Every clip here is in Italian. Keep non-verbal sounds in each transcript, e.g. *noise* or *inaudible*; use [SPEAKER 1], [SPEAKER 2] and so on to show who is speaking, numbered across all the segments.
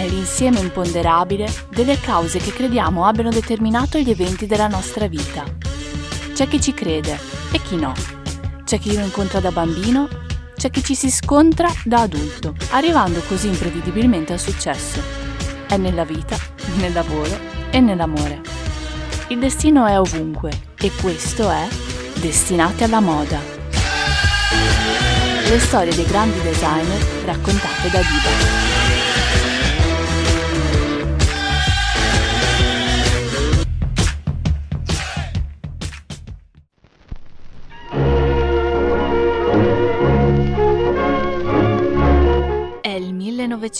[SPEAKER 1] è l'insieme imponderabile delle cause che crediamo abbiano determinato gli eventi della nostra vita. C'è chi ci crede e chi no. C'è chi lo incontra da bambino, c'è chi ci si scontra da adulto, arrivando così imprevedibilmente al successo. È nella vita, nel lavoro e nell'amore. Il destino è ovunque e questo è Destinati alla moda. Le storie dei grandi designer raccontate da Diva.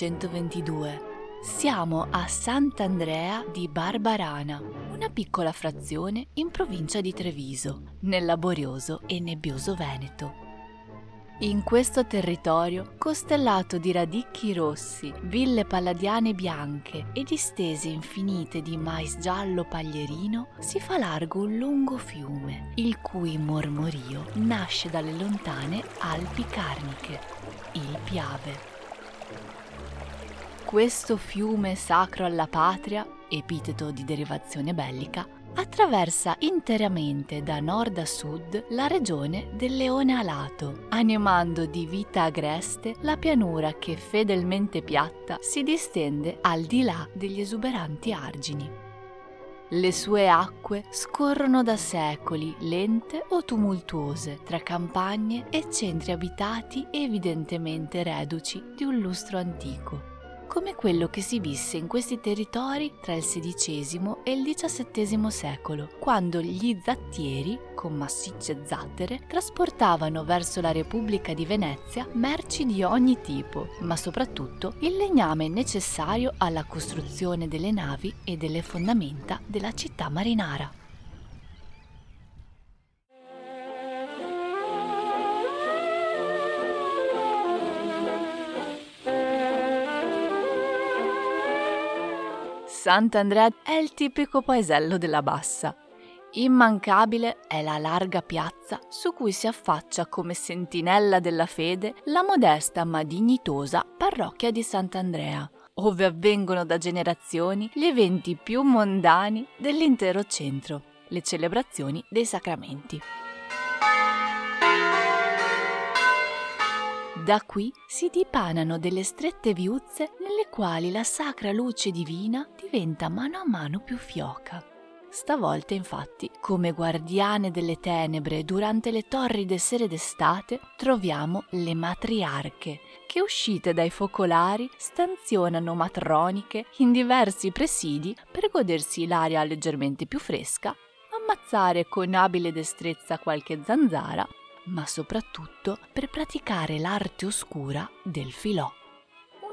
[SPEAKER 1] 1922. Siamo a Sant'Andrea di Barbarana, una piccola frazione in provincia di Treviso, nel laborioso e nebbioso Veneto. In questo territorio, costellato di radicchi rossi, ville palladiane bianche e distese infinite di mais giallo paglierino, si fa largo un lungo fiume, il cui mormorio nasce dalle lontane Alpi Carniche, il Piave. Questo fiume sacro alla patria, epiteto di derivazione bellica, attraversa interamente da nord a sud la regione del Leone Alato, animando di vita agreste la pianura che fedelmente piatta si distende al di là degli esuberanti argini. Le sue acque scorrono da secoli, lente o tumultuose, tra campagne e centri abitati evidentemente reduci di un lustro antico come quello che si visse in questi territori tra il XVI e il XVII secolo, quando gli zattieri, con massicce zattere, trasportavano verso la Repubblica di Venezia merci di ogni tipo, ma soprattutto il legname necessario alla costruzione delle navi e delle fondamenta della città marinara. Sant'Andrea è il tipico paesello della Bassa. Immancabile è la larga piazza su cui si affaccia come sentinella della fede la modesta ma dignitosa parrocchia di Sant'Andrea, ove avvengono da generazioni gli eventi più mondani dell'intero centro, le celebrazioni dei sacramenti. Da qui si dipanano delle strette viuzze nelle quali la sacra luce divina diventa mano a mano più fioca. Stavolta infatti, come guardiane delle tenebre durante le torride sere d'estate, troviamo le matriarche, che uscite dai focolari stanzionano matroniche in diversi presidi per godersi l'aria leggermente più fresca, ammazzare con abile destrezza qualche zanzara ma soprattutto per praticare l'arte oscura del filò.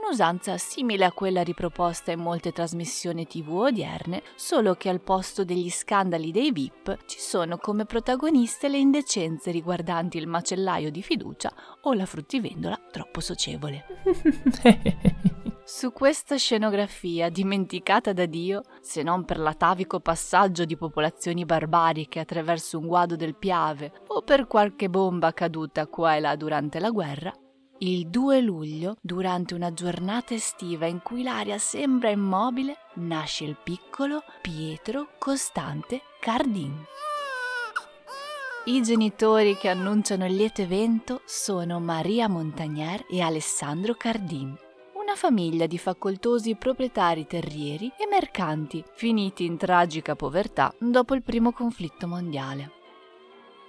[SPEAKER 1] Un'usanza simile a quella riproposta in molte trasmissioni tv odierne, solo che al posto degli scandali dei VIP ci sono come protagoniste le indecenze riguardanti il macellaio di fiducia o la fruttivendola troppo socievole. *laughs* Su questa scenografia, dimenticata da Dio, se non per l'atavico passaggio di popolazioni barbariche attraverso un guado del Piave o per qualche bomba caduta qua e là durante la guerra, il 2 luglio, durante una giornata estiva in cui l'aria sembra immobile, nasce il piccolo Pietro Costante Cardin. I genitori che annunciano il lieto evento sono Maria Montagnier e Alessandro Cardin una famiglia di facoltosi proprietari terrieri e mercanti, finiti in tragica povertà dopo il primo conflitto mondiale.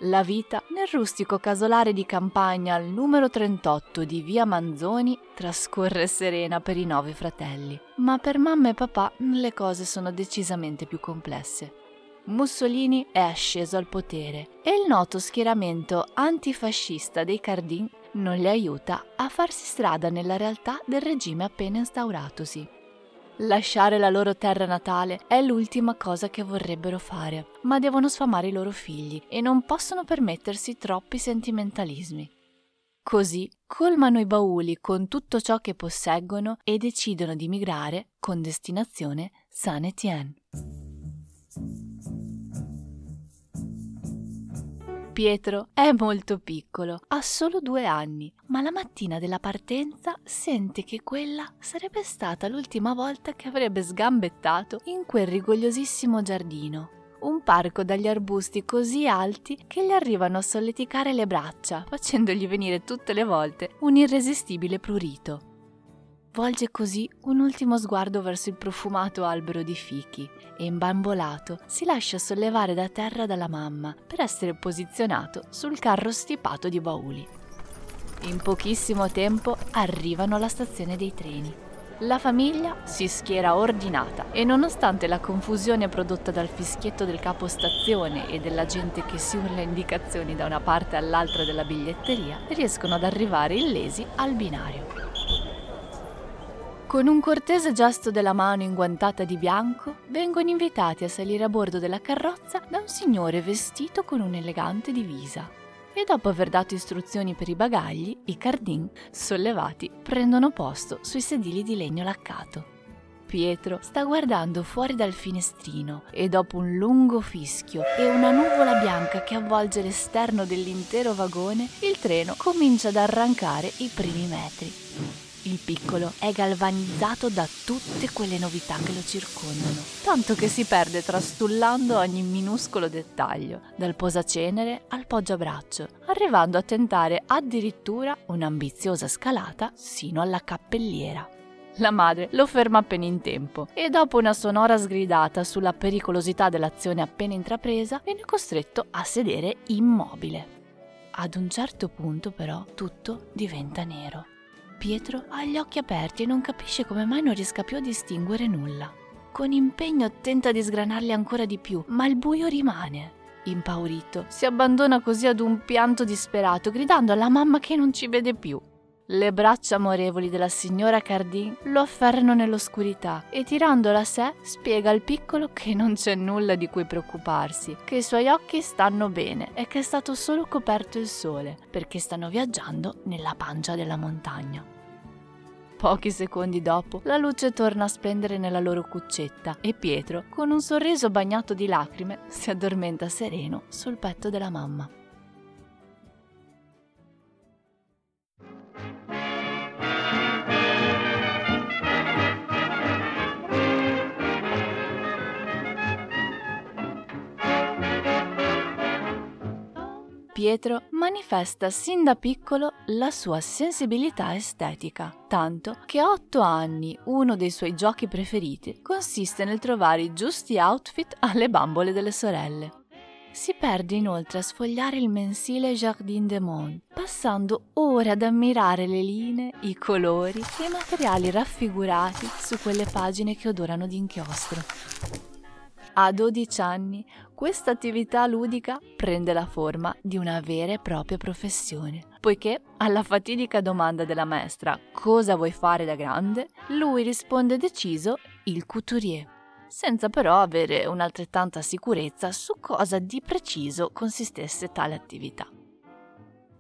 [SPEAKER 1] La vita nel rustico casolare di campagna al numero 38 di via Manzoni trascorre serena per i nove fratelli, ma per mamma e papà le cose sono decisamente più complesse. Mussolini è asceso al potere e il noto schieramento antifascista dei Cardin non li aiuta a farsi strada nella realtà del regime appena instauratosi. Lasciare la loro terra natale è l'ultima cosa che vorrebbero fare, ma devono sfamare i loro figli e non possono permettersi troppi sentimentalismi. Così colmano i bauli con tutto ciò che posseggono e decidono di migrare con destinazione Saint-Étienne. Pietro è molto piccolo, ha solo due anni, ma la mattina della partenza sente che quella sarebbe stata l'ultima volta che avrebbe sgambettato in quel rigogliosissimo giardino. Un parco dagli arbusti così alti che gli arrivano a solleticare le braccia, facendogli venire tutte le volte un irresistibile prurito. Volge così un ultimo sguardo verso il profumato albero di fichi e imbambolato si lascia sollevare da terra dalla mamma per essere posizionato sul carro stipato di bauli. In pochissimo tempo arrivano alla stazione dei treni. La famiglia si schiera ordinata e nonostante la confusione prodotta dal fischietto del capostazione e della gente che si urla indicazioni da una parte all'altra della biglietteria, riescono ad arrivare illesi al binario. Con un cortese gesto della mano inguantata di bianco, vengono invitati a salire a bordo della carrozza da un signore vestito con un'elegante divisa. E dopo aver dato istruzioni per i bagagli, i cardin, sollevati, prendono posto sui sedili di legno laccato. Pietro sta guardando fuori dal finestrino e dopo un lungo fischio e una nuvola bianca che avvolge l'esterno dell'intero vagone, il treno comincia ad arrancare i primi metri. Il piccolo è galvanizzato da tutte quelle novità che lo circondano, tanto che si perde trastullando ogni minuscolo dettaglio, dal posacenere al poggiabraccio, arrivando a tentare addirittura un'ambiziosa scalata sino alla cappelliera. La madre lo ferma appena in tempo e dopo una sonora sgridata sulla pericolosità dell'azione appena intrapresa viene costretto a sedere immobile. Ad un certo punto però tutto diventa nero. Pietro ha gli occhi aperti e non capisce come mai non riesca più a distinguere nulla. Con impegno tenta di sgranarli ancora di più, ma il buio rimane. Impaurito, si abbandona così ad un pianto disperato, gridando alla mamma che non ci vede più. Le braccia amorevoli della signora Cardin lo afferrano nell'oscurità e tirandola a sé spiega al piccolo che non c'è nulla di cui preoccuparsi, che i suoi occhi stanno bene e che è stato solo coperto il sole perché stanno viaggiando nella pancia della montagna. Pochi secondi dopo la luce torna a splendere nella loro cuccetta e Pietro, con un sorriso bagnato di lacrime, si addormenta sereno sul petto della mamma. Pietro manifesta sin da piccolo la sua sensibilità estetica, tanto che a otto anni uno dei suoi giochi preferiti consiste nel trovare i giusti outfit alle bambole delle sorelle. Si perde inoltre a sfogliare il mensile Jardin des Mondes, passando ore ad ammirare le linee, i colori e i materiali raffigurati su quelle pagine che odorano di inchiostro. A 12 anni questa attività ludica prende la forma di una vera e propria professione, poiché alla fatidica domanda della maestra cosa vuoi fare da grande, lui risponde deciso il couturier, senza però avere un'altrettanta sicurezza su cosa di preciso consistesse tale attività.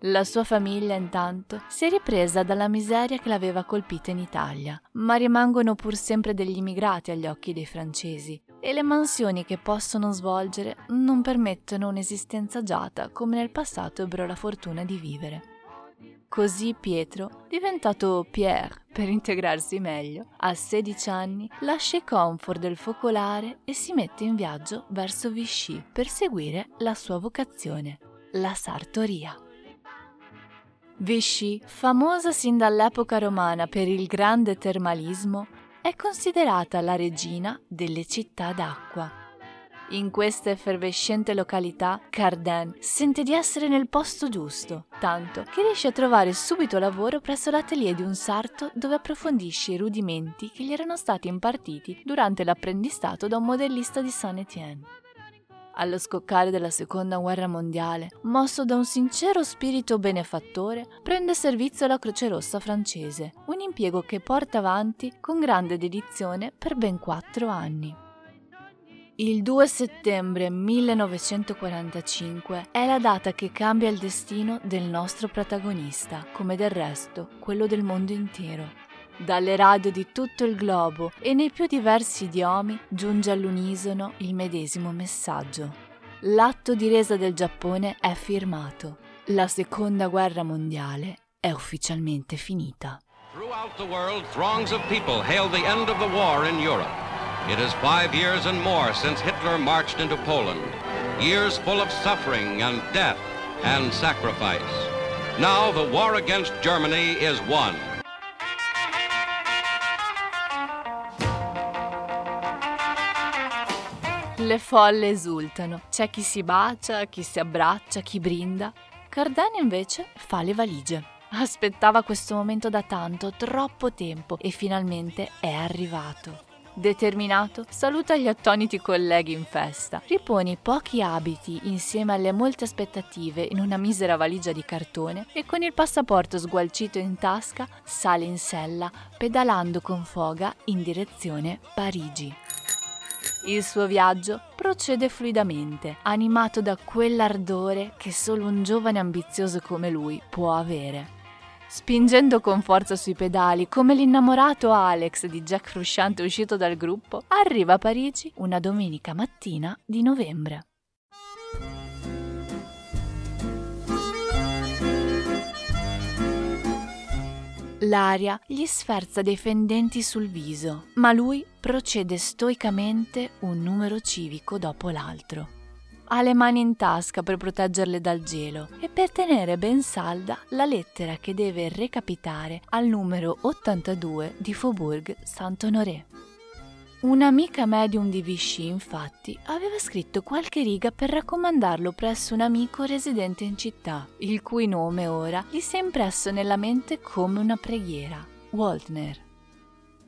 [SPEAKER 1] La sua famiglia intanto si è ripresa dalla miseria che l'aveva colpita in Italia, ma rimangono pur sempre degli immigrati agli occhi dei francesi e le mansioni che possono svolgere non permettono un'esistenza agiata come nel passato ebbero la fortuna di vivere. Così Pietro, diventato Pierre per integrarsi meglio, a 16 anni lascia i comfort del focolare e si mette in viaggio verso Vichy per seguire la sua vocazione, la sartoria. Vichy, famosa sin dall'epoca romana per il grande termalismo, è considerata la regina delle città d'acqua. In questa effervescente località, Carden sente di essere nel posto giusto, tanto che riesce a trovare subito lavoro presso l'atelier di un sarto dove approfondisce i rudimenti che gli erano stati impartiti durante l'apprendistato da un modellista di Saint-Étienne allo scoccare della seconda guerra mondiale, mosso da un sincero spirito benefattore, prende servizio alla Croce Rossa francese, un impiego che porta avanti con grande dedizione per ben quattro anni. Il 2 settembre 1945 è la data che cambia il destino del nostro protagonista, come del resto quello del mondo intero dalle radio di tutto il globo e nei più diversi idiomi giunge all'unisono il medesimo messaggio. L'atto di resa del Giappone è firmato. La seconda guerra mondiale è ufficialmente finita.
[SPEAKER 2] Throughout the world, throngs of people hail the end of the war in Europe. It is five years and more since Hitler marched into Poland. Years full of suffering and death and sacrifice. Now the war against Germany is won.
[SPEAKER 1] Le folle esultano. C'è chi si bacia, chi si abbraccia, chi brinda. Cardano invece fa le valigie. Aspettava questo momento da tanto, troppo tempo e finalmente è arrivato. Determinato, saluta gli attoniti colleghi in festa, ripone i pochi abiti insieme alle molte aspettative in una misera valigia di cartone e con il passaporto sgualcito in tasca sale in sella pedalando con foga in direzione Parigi. Il suo viaggio procede fluidamente, animato da quell'ardore che solo un giovane ambizioso come lui può avere. Spingendo con forza sui pedali, come l'innamorato Alex di Jack Frusciante uscito dal gruppo, arriva a Parigi una domenica mattina di novembre. L'aria gli sferza dei fendenti sul viso, ma lui procede stoicamente un numero civico dopo l'altro ha le mani in tasca per proteggerle dal gelo e per tenere ben salda la lettera che deve recapitare al numero 82 di Faubourg Saint-Honoré. Un'amica medium di Vichy, infatti, aveva scritto qualche riga per raccomandarlo presso un amico residente in città, il cui nome ora gli si è impresso nella mente come una preghiera, Waltner.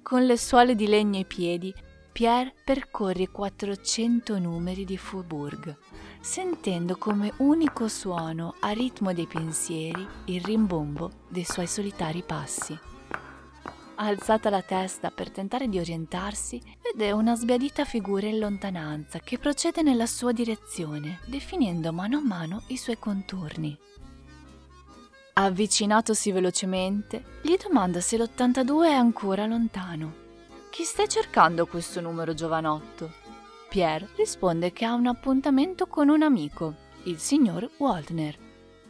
[SPEAKER 1] Con le suole di legno ai piedi, Pierre percorre i 400 numeri di Faubourg, sentendo come unico suono a ritmo dei pensieri il rimbombo dei suoi solitari passi. Alzata la testa per tentare di orientarsi, vede una sbiadita figura in lontananza che procede nella sua direzione, definendo mano a mano i suoi contorni. Avvicinatosi velocemente, gli domanda se l'82 è ancora lontano. Chi stai cercando questo numero giovanotto? Pierre risponde che ha un appuntamento con un amico, il signor Waldner.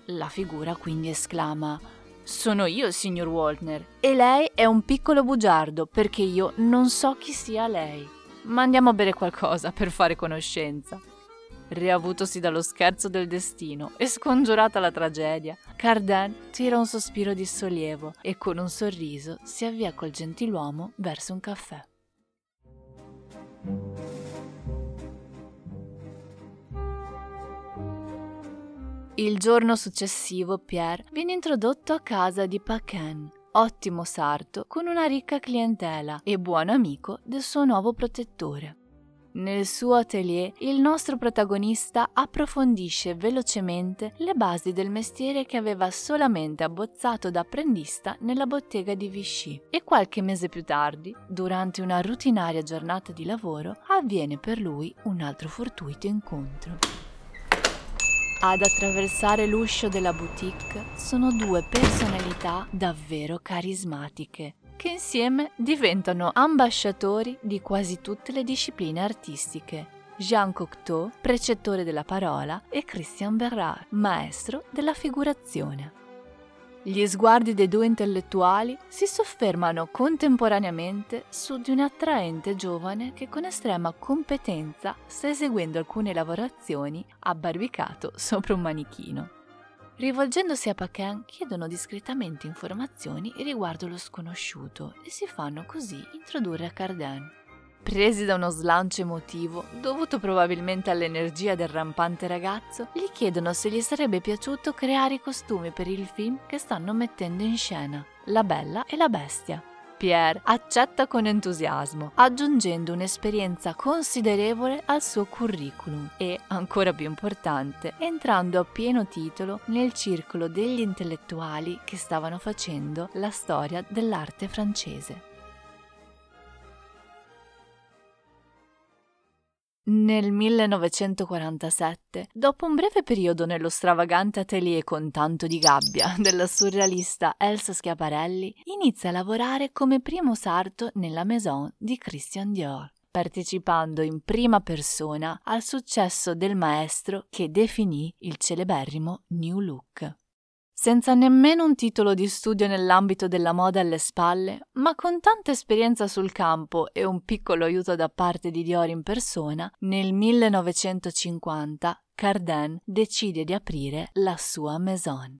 [SPEAKER 1] La figura quindi esclama Sono io, signor Waldner, e lei è un piccolo bugiardo perché io non so chi sia lei. Ma andiamo a bere qualcosa per fare conoscenza. Riavutosi dallo scherzo del destino e scongiurata la tragedia, Cardan tira un sospiro di sollievo e con un sorriso si avvia col gentiluomo verso un caffè. Il giorno successivo Pierre viene introdotto a casa di Paquin, ottimo sarto con una ricca clientela e buon amico del suo nuovo protettore. Nel suo atelier il nostro protagonista approfondisce velocemente le basi del mestiere che aveva solamente abbozzato da apprendista nella bottega di Vichy e qualche mese più tardi, durante una rutinaria giornata di lavoro, avviene per lui un altro fortuito incontro. Ad attraversare l'uscio della boutique sono due personalità davvero carismatiche che insieme diventano ambasciatori di quasi tutte le discipline artistiche. Jean Cocteau, precettore della parola, e Christian Berard, maestro della figurazione. Gli sguardi dei due intellettuali si soffermano contemporaneamente su di un attraente giovane che con estrema competenza sta eseguendo alcune lavorazioni abbarbicato *laughs* sopra un manichino. Rivolgendosi a Paquin chiedono discretamente informazioni riguardo lo sconosciuto e si fanno così introdurre a Cardan. Presi da uno slancio emotivo, dovuto probabilmente all'energia del rampante ragazzo, gli chiedono se gli sarebbe piaciuto creare i costumi per il film che stanno mettendo in scena, La Bella e la Bestia. Pierre accetta con entusiasmo, aggiungendo un'esperienza considerevole al suo curriculum e, ancora più importante, entrando a pieno titolo nel circolo degli intellettuali che stavano facendo la storia dell'arte francese. Nel 1947, dopo un breve periodo nello stravagante atelier con tanto di gabbia *laughs* della surrealista Elsa Schiaparelli, inizia a lavorare come primo sarto nella maison di Christian Dior. partecipando in prima persona al successo del maestro che definì il celeberrimo New Look. Senza nemmeno un titolo di studio nell'ambito della moda alle spalle, ma con tanta esperienza sul campo e un piccolo aiuto da parte di Dior in persona, nel 1950 Cardin decide di aprire la sua maison.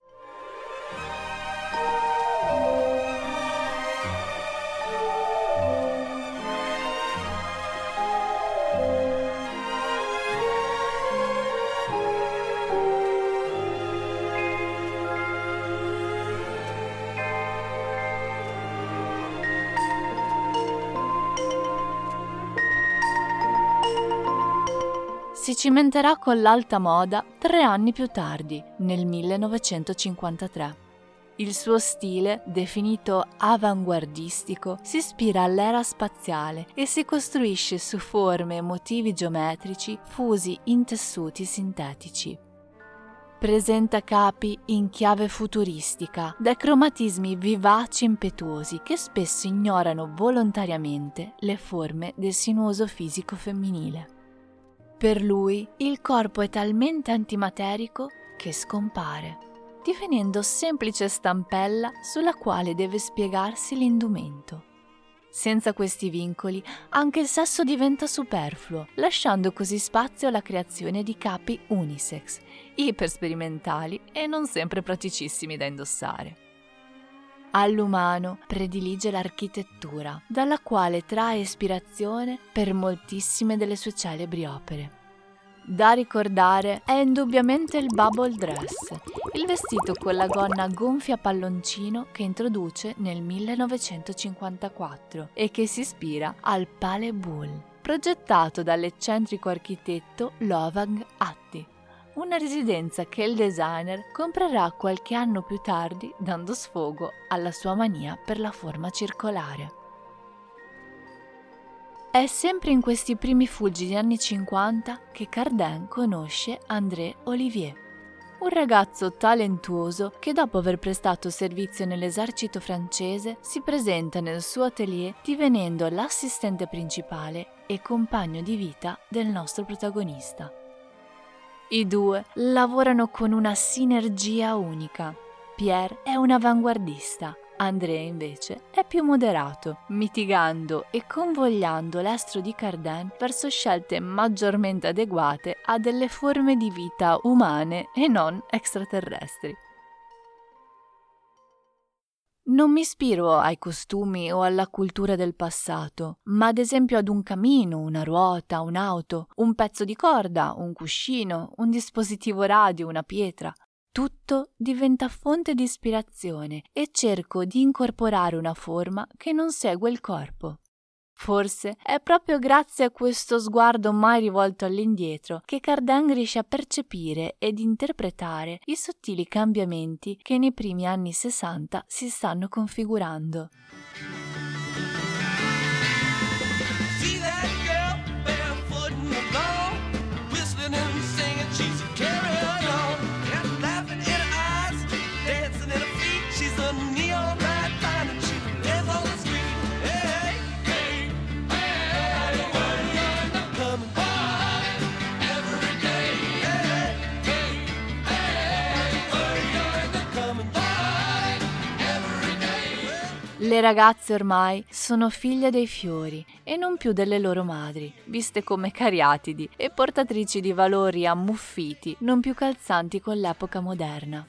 [SPEAKER 1] Si cimenterà con l'alta moda tre anni più tardi, nel 1953. Il suo stile, definito avanguardistico, si ispira all'era spaziale e si costruisce su forme e motivi geometrici fusi in tessuti sintetici. Presenta capi in chiave futuristica, da cromatismi vivaci e impetuosi che spesso ignorano volontariamente le forme del sinuoso fisico femminile. Per lui il corpo è talmente antimaterico che scompare, divenendo semplice stampella sulla quale deve spiegarsi l'indumento. Senza questi vincoli, anche il sesso diventa superfluo, lasciando così spazio alla creazione di capi unisex, ipersperimentali e non sempre praticissimi da indossare. All'umano predilige l'architettura, dalla quale trae ispirazione per moltissime delle sue celebri opere. Da ricordare è indubbiamente il bubble dress, il vestito con la gonna gonfia palloncino che introduce nel 1954 e che si ispira al Pale Bull, progettato dall'eccentrico architetto Lovang Atti una residenza che il designer comprerà qualche anno più tardi dando sfogo alla sua mania per la forma circolare. È sempre in questi primi fulgidi anni 50 che Cardin conosce André Olivier, un ragazzo talentuoso che dopo aver prestato servizio nell'esercito francese si presenta nel suo atelier divenendo l'assistente principale e compagno di vita del nostro protagonista. I due lavorano con una sinergia unica. Pierre è un avanguardista, André invece è più moderato, mitigando e convogliando l'estro di Cardin verso scelte maggiormente adeguate a delle forme di vita umane e non extraterrestri. Non mi ispiro ai costumi o alla cultura del passato, ma ad esempio ad un camino, una ruota, un'auto, un pezzo di corda, un cuscino, un dispositivo radio, una pietra. Tutto diventa fonte di ispirazione e cerco di incorporare una forma che non segue il corpo. Forse è proprio grazie a questo sguardo mai rivolto all'indietro che Cardin riesce a percepire ed interpretare i sottili cambiamenti che nei primi anni 60 si stanno configurando. Le ragazze ormai sono figlie dei fiori e non più delle loro madri, viste come cariatidi e portatrici di valori ammuffiti non più calzanti con l'epoca moderna.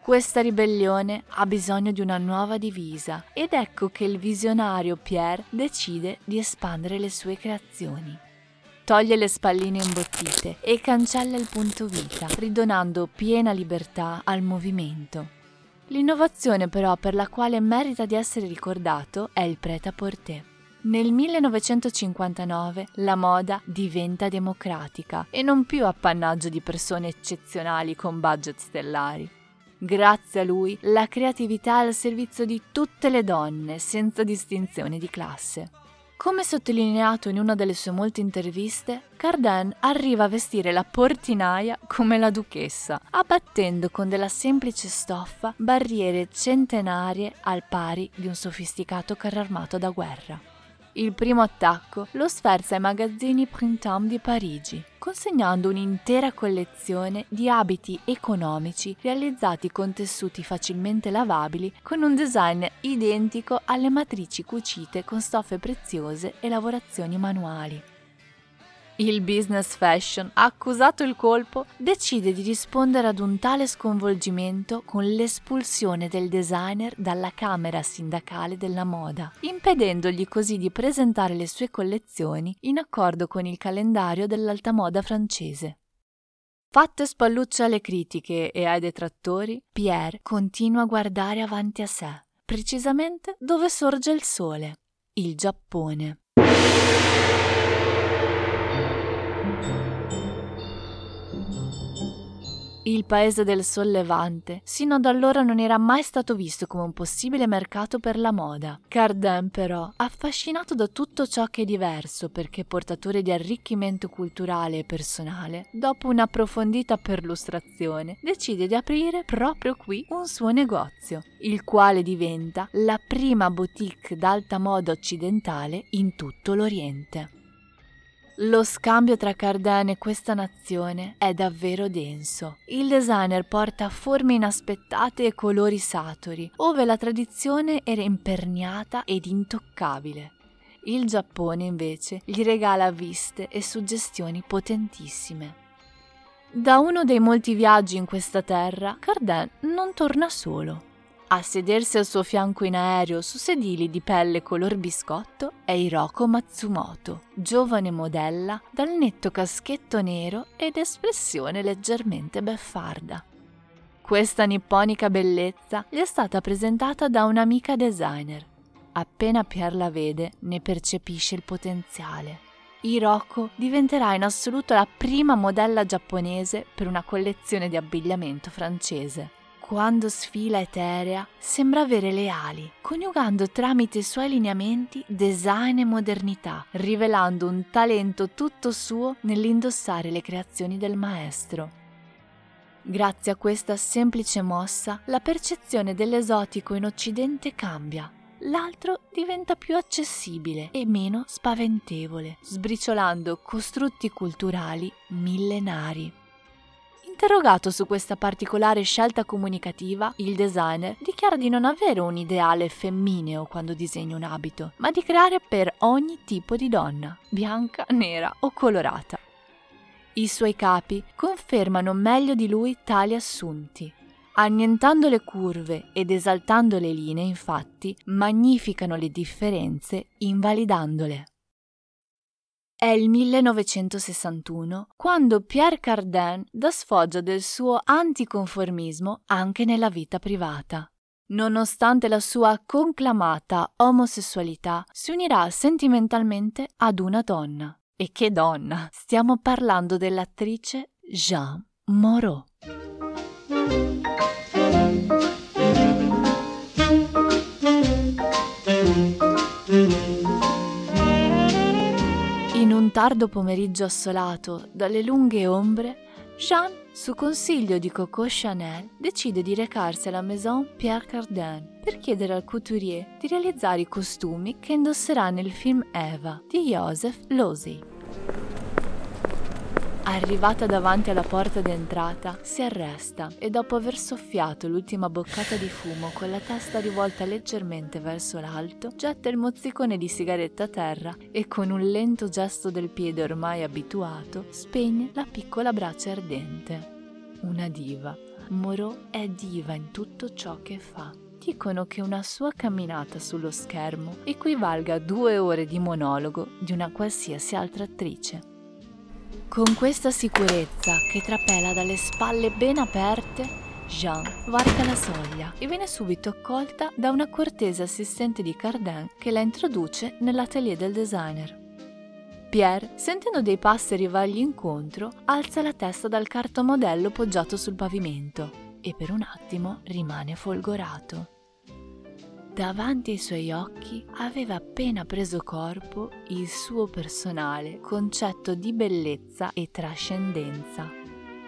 [SPEAKER 1] Questa ribellione ha bisogno di una nuova divisa ed ecco che il visionario Pierre decide di espandere le sue creazioni. Toglie le spalline imbottite e cancella il punto vita, ridonando piena libertà al movimento. L'innovazione però per la quale merita di essere ricordato è il prêt-à-porter. Nel 1959 la moda diventa democratica e non più appannaggio di persone eccezionali con budget stellari. Grazie a lui la creatività è al servizio di tutte le donne senza distinzione di classe. Come sottolineato in una delle sue molte interviste, Cardin arriva a vestire la portinaia come la duchessa, abbattendo con della semplice stoffa barriere centenarie al pari di un sofisticato carro armato da guerra. Il primo attacco lo sferza ai magazzini Printemps di Parigi, consegnando un'intera collezione di abiti economici realizzati con tessuti facilmente lavabili con un design identico alle matrici cucite con stoffe preziose e lavorazioni manuali. Il business fashion, accusato il colpo, decide di rispondere ad un tale sconvolgimento con l'espulsione del designer dalla Camera sindacale della moda, impedendogli così di presentare le sue collezioni in accordo con il calendario dell'alta moda francese. Fatte spallucce alle critiche e ai detrattori, Pierre continua a guardare avanti a sé, precisamente dove sorge il sole, il Giappone. Il paese del sollevante sino ad allora non era mai stato visto come un possibile mercato per la moda. Cardin però, affascinato da tutto ciò che è diverso perché portatore di arricchimento culturale e personale, dopo un'approfondita perlustrazione, decide di aprire proprio qui un suo negozio, il quale diventa la prima boutique d'alta moda occidentale in tutto l'Oriente. Lo scambio tra Cardin e questa nazione è davvero denso. Il designer porta forme inaspettate e colori saturi, ove la tradizione era imperniata ed intoccabile. Il Giappone invece gli regala viste e suggestioni potentissime. Da uno dei molti viaggi in questa terra, Cardin non torna solo. A sedersi al suo fianco in aereo su sedili di pelle color biscotto è Hiroko Matsumoto, giovane modella dal netto caschetto nero ed espressione leggermente beffarda. Questa nipponica bellezza gli è stata presentata da un'amica designer. Appena Pierre la vede, ne percepisce il potenziale. Hiroko diventerà in assoluto la prima modella giapponese per una collezione di abbigliamento francese quando sfila eterea, sembra avere le ali, coniugando tramite i suoi lineamenti design e modernità, rivelando un talento tutto suo nell'indossare le creazioni del maestro. Grazie a questa semplice mossa, la percezione dell'esotico in Occidente cambia. L'altro diventa più accessibile e meno spaventevole, sbriciolando costrutti culturali millenari. Interrogato su questa particolare scelta comunicativa, il designer dichiara di non avere un ideale femmineo quando disegna un abito, ma di creare per ogni tipo di donna, bianca, nera o colorata. I suoi capi confermano meglio di lui tali assunti. Annientando le curve ed esaltando le linee, infatti, magnificano le differenze invalidandole. È il 1961 quando Pierre Cardin dà sfoggio del suo anticonformismo anche nella vita privata. Nonostante la sua conclamata omosessualità, si unirà sentimentalmente ad una donna. E che donna! Stiamo parlando dell'attrice Jean Moreau. Tardo pomeriggio assolato dalle lunghe ombre, Jean, su consiglio di Coco Chanel, decide di recarsi alla Maison Pierre Cardin per chiedere al couturier di realizzare i costumi che indosserà nel film Eva di Joseph Losey. Arrivata davanti alla porta d'entrata, si arresta e dopo aver soffiato l'ultima boccata di fumo con la testa rivolta leggermente verso l'alto, getta il mozzicone di sigaretta a terra e con un lento gesto del piede ormai abituato, spegne la piccola brace ardente. Una diva. Moreau è diva in tutto ciò che fa dicono che una sua camminata sullo schermo equivalga a due ore di monologo di una qualsiasi altra attrice. Con questa sicurezza che trapela dalle spalle ben aperte, Jean varca la soglia e viene subito accolta da una cortese assistente di Cardin che la introduce nell'atelier del designer. Pierre, sentendo dei passi arrivargli incontro, alza la testa dal cartomodello poggiato sul pavimento e per un attimo rimane folgorato. Davanti ai suoi occhi aveva appena preso corpo il suo personale concetto di bellezza e trascendenza.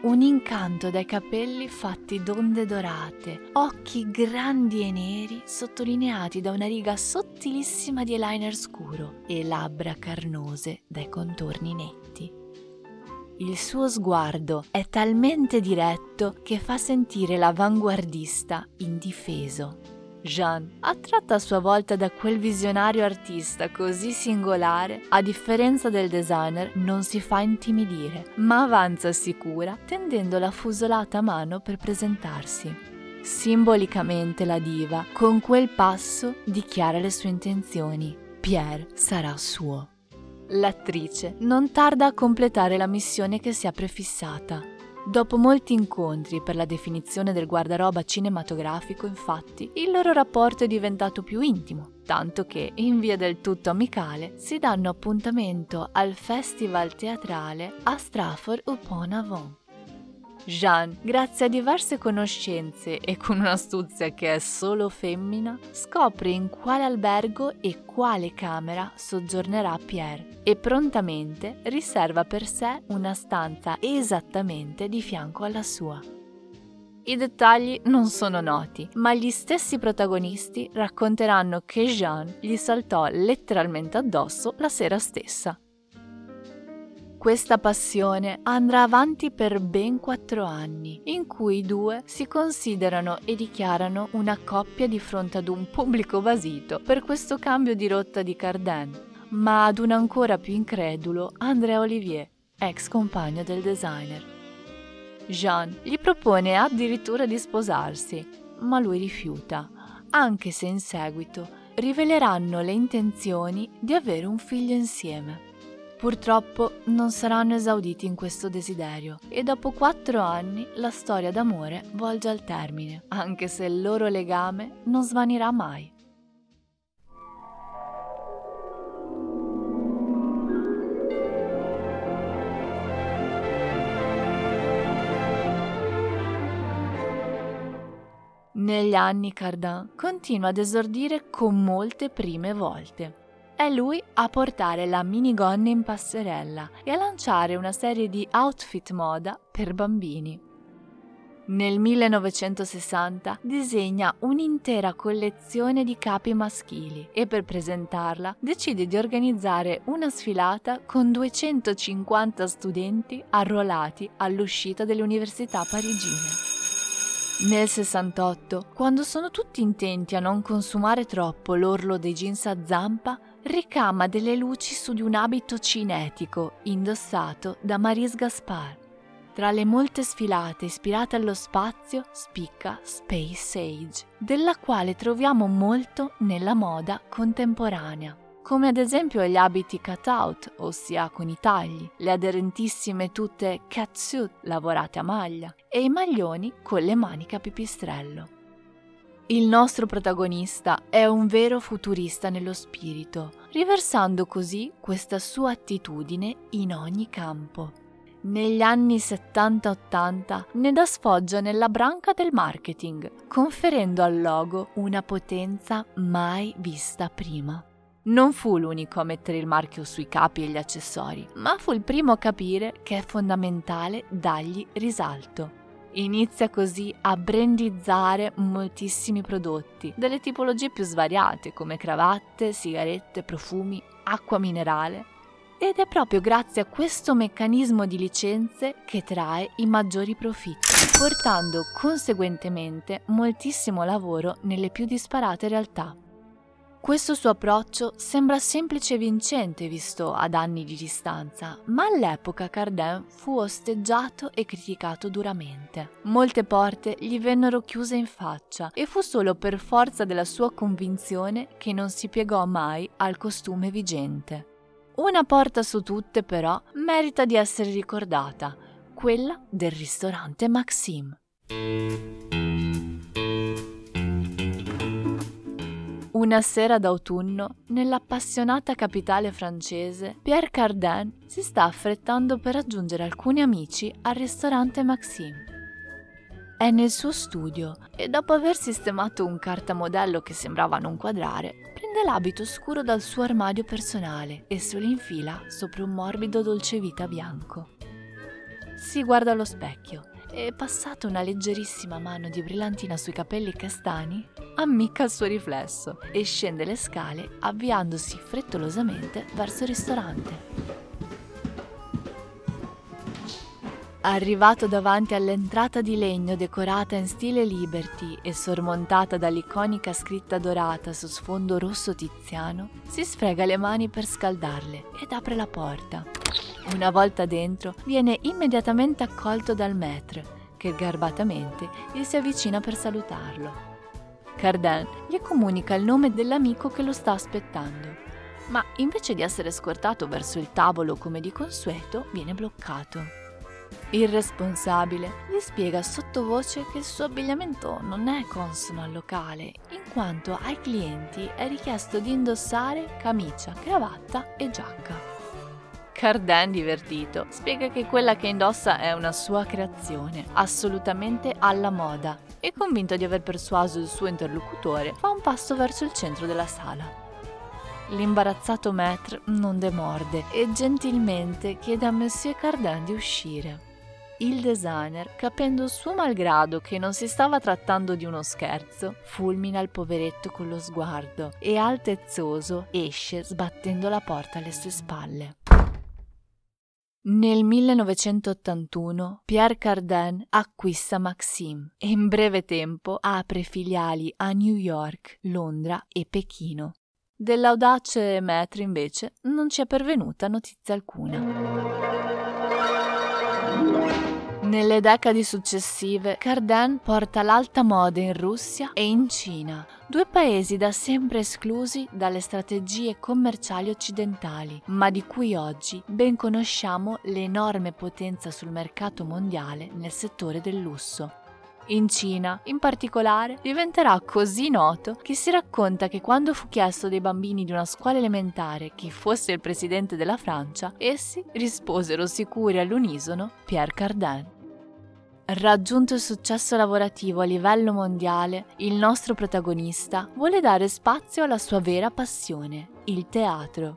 [SPEAKER 1] un incanto dai capelli fatti d'onde dorate, occhi grandi e neri sottolineati da una riga sottilissima di eyeliner scuro e labbra carnose dai contorni netti. Il suo sguardo è talmente diretto che fa sentire l'avanguardista indifeso. Jean, attratta a sua volta da quel visionario artista così singolare, a differenza del designer, non si fa intimidire, ma avanza sicura, tendendo la fusolata mano per presentarsi. Simbolicamente la diva, con quel passo, dichiara le sue intenzioni. Pierre sarà suo. L'attrice non tarda a completare la missione che si è prefissata Dopo molti incontri per la definizione del guardaroba cinematografico, infatti, il loro rapporto è diventato più intimo, tanto che, in via del tutto amicale, si danno appuntamento al Festival teatrale a Stratford-upon-Avon. Jean, grazie a diverse conoscenze e con un'astuzia che è solo femmina, scopre in quale albergo e quale camera soggiornerà Pierre e prontamente riserva per sé una stanza esattamente di fianco alla sua. I dettagli non sono noti, ma gli stessi protagonisti racconteranno che Jean gli saltò letteralmente addosso la sera stessa. Questa passione andrà avanti per ben quattro anni, in cui i due si considerano e dichiarano una coppia di fronte ad un pubblico basito per questo cambio di rotta di Carden, ma ad un ancora più incredulo André Olivier, ex compagno del designer. Jean gli propone addirittura di sposarsi, ma lui rifiuta, anche se in seguito riveleranno le intenzioni di avere un figlio insieme. Purtroppo non saranno esauditi in questo desiderio e dopo quattro anni la storia d'amore volge al termine, anche se il loro legame non svanirà mai. Negli anni Cardin continua ad esordire con molte prime volte. È lui a portare la minigonna in passerella e a lanciare una serie di outfit moda per bambini. Nel 1960 disegna un'intera collezione di capi maschili e per presentarla decide di organizzare una sfilata con 250 studenti arruolati all'uscita delle università parigine. Nel 68, quando sono tutti intenti a non consumare troppo l'orlo dei jeans a zampa, ricama delle luci su di un abito cinetico indossato da Maris Gaspar. Tra le molte sfilate ispirate allo spazio spicca Space Age, della quale troviamo molto nella moda contemporanea, come ad esempio gli abiti cut-out, ossia con i tagli, le aderentissime tute catsuit lavorate a maglia e i maglioni con le maniche a pipistrello. Il nostro protagonista è un vero futurista nello spirito, riversando così questa sua attitudine in ogni campo. Negli anni 70-80 ne dà sfoggio nella branca del marketing, conferendo al logo una potenza mai vista prima. Non fu l'unico a mettere il marchio sui capi e gli accessori, ma fu il primo a capire che è fondamentale dargli risalto. Inizia così a brandizzare moltissimi prodotti, delle tipologie più svariate come cravatte, sigarette, profumi, acqua minerale. Ed è proprio grazie a questo meccanismo di licenze che trae i maggiori profitti, portando conseguentemente moltissimo lavoro nelle più disparate realtà. Questo suo approccio sembra semplice e vincente visto ad anni di distanza, ma all'epoca Cardin fu osteggiato e criticato duramente. Molte porte gli vennero chiuse in faccia e fu solo per forza della sua convinzione che non si piegò mai al costume vigente. Una porta su tutte però merita di essere ricordata, quella del ristorante Maxime. Una sera d'autunno, nell'appassionata capitale francese, Pierre Cardin si sta affrettando per raggiungere alcuni amici al ristorante Maxime. È nel suo studio e dopo aver sistemato un cartamodello che sembrava non quadrare, prende l'abito scuro dal suo armadio personale e se lo infila sopra un morbido dolcevita bianco. si guarda allo specchio e, passata una leggerissima mano di brillantina sui capelli castani, ammicca il suo riflesso e scende le scale avviandosi frettolosamente verso il ristorante. Arrivato davanti all'entrata di legno decorata in stile Liberty e sormontata dall'iconica scritta dorata su sfondo rosso tiziano, si sfrega le mani per scaldarle ed apre la porta. Una volta dentro, viene immediatamente accolto dal maître, che garbatamente gli si avvicina per salutarlo. Cardin gli comunica il nome dell'amico che lo sta aspettando, ma invece di essere scortato verso il tavolo come di consueto, viene bloccato. Il responsabile gli spiega sottovoce che il suo abbigliamento non è consono al locale, in quanto ai clienti è richiesto di indossare camicia, cravatta e giacca. Cardan, divertito, spiega che quella che indossa è una sua creazione, assolutamente alla moda, e convinto di aver persuaso il suo interlocutore, fa un passo verso il centro della sala. L'imbarazzato maître non demorde e gentilmente chiede a Monsieur Cardin di uscire. Il designer, capendo suo malgrado che non si stava trattando di uno scherzo, fulmina il poveretto con lo sguardo e altezzoso esce sbattendo la porta alle sue spalle. Nel 1981 Pierre Cardin acquista Maxim e in breve tempo apre filiali a New York, Londra e Pechino. Dell'audace Maître invece non ci è pervenuta notizia alcuna. Nelle decadi successive, Cardin porta l'alta moda in Russia e in Cina, due paesi da sempre esclusi dalle strategie commerciali occidentali, ma di cui oggi ben conosciamo l'enorme potenza sul mercato mondiale nel settore del lusso. In Cina, in particolare, diventerà così noto che si racconta che quando fu chiesto dai bambini di una scuola elementare chi fosse il presidente della Francia, essi risposero sicuri all'unisono Pierre Cardin. Raggiunto il successo lavorativo a livello mondiale, il nostro protagonista vuole dare spazio alla sua vera passione, il teatro.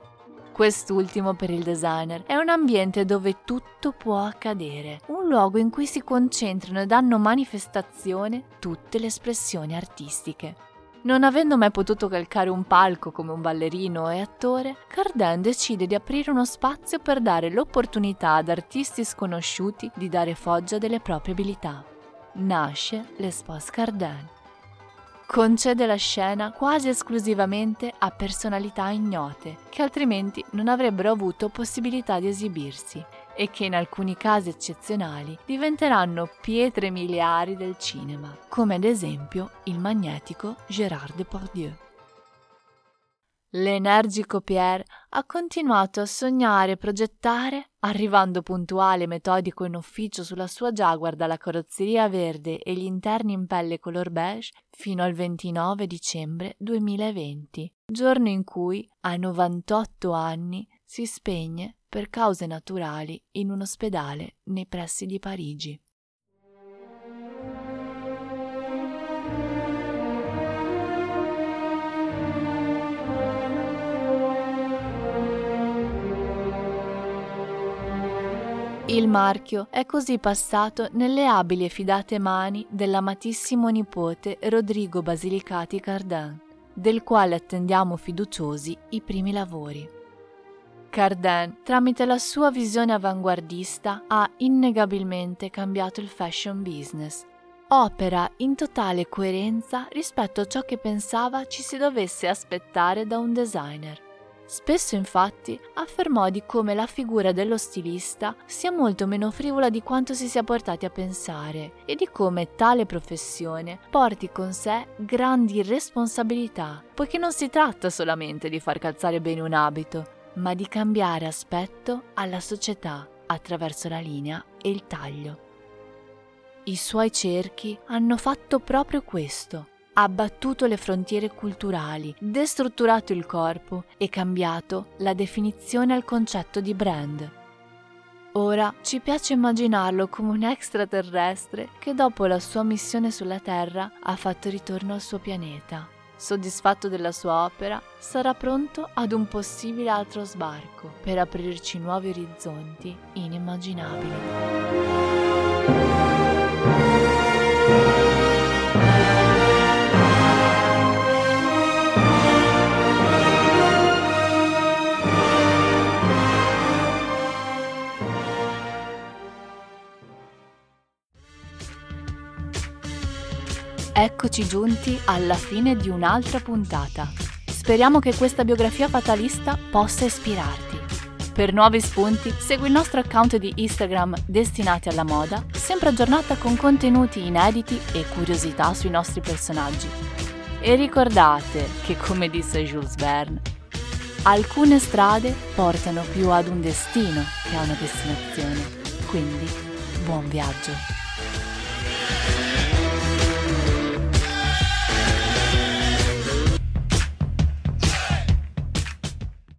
[SPEAKER 1] Quest'ultimo per il designer è un ambiente dove tutto può accadere, un luogo in cui si concentrano e danno manifestazione tutte le espressioni artistiche. Non avendo mai potuto calcare un palco come un ballerino e attore, Cardin decide di aprire uno spazio per dare l'opportunità ad artisti sconosciuti di dare foggia delle proprie abilità. Nasce l'Espace Cardin. Concede la scena quasi esclusivamente a personalità ignote, che altrimenti non avrebbero avuto possibilità di esibirsi e che in alcuni casi eccezionali diventeranno pietre miliari del cinema, come ad esempio il magnetico Gérard Depardieu. L'energico Pierre ha continuato a sognare e progettare, arrivando puntuale e metodico in ufficio sulla sua Jaguar dalla carrozzeria verde e gli interni in pelle color beige, fino al 29 dicembre 2020, giorno in cui, a 98 anni, si spegne per cause naturali in un ospedale nei pressi di Parigi. Il marchio è così passato nelle abili e fidate mani dell'amatissimo nipote Rodrigo Basilicati Cardin, del quale attendiamo fiduciosi i primi lavori. Cardin, tramite la sua visione avanguardista, ha innegabilmente cambiato il fashion business. Opera in totale coerenza rispetto a ciò che pensava ci si dovesse aspettare da un designer. Spesso infatti affermò di come la figura dello stilista sia molto meno frivola di quanto si sia portati a pensare e di come tale professione porti con sé grandi responsabilità, poiché non si tratta solamente di far calzare bene un abito, ma di cambiare aspetto alla società attraverso la linea e il taglio. I suoi cerchi hanno fatto proprio questo, abbattuto le frontiere culturali, destrutturato il corpo e cambiato la definizione al concetto di brand. Ora ci piace immaginarlo come un extraterrestre che dopo la sua missione sulla Terra ha fatto ritorno al suo pianeta soddisfatto della sua opera, sarà pronto ad un possibile altro sbarco per aprirci nuovi orizzonti inimmaginabili. Eccoci giunti alla fine di un'altra puntata. Speriamo che questa biografia fatalista possa ispirarti. Per nuovi spunti, segui il nostro account di Instagram destinati alla moda, sempre aggiornata con contenuti inediti e curiosità sui nostri personaggi. E ricordate che, come disse Jules Verne, alcune strade portano più ad un destino che a una destinazione. Quindi, buon viaggio!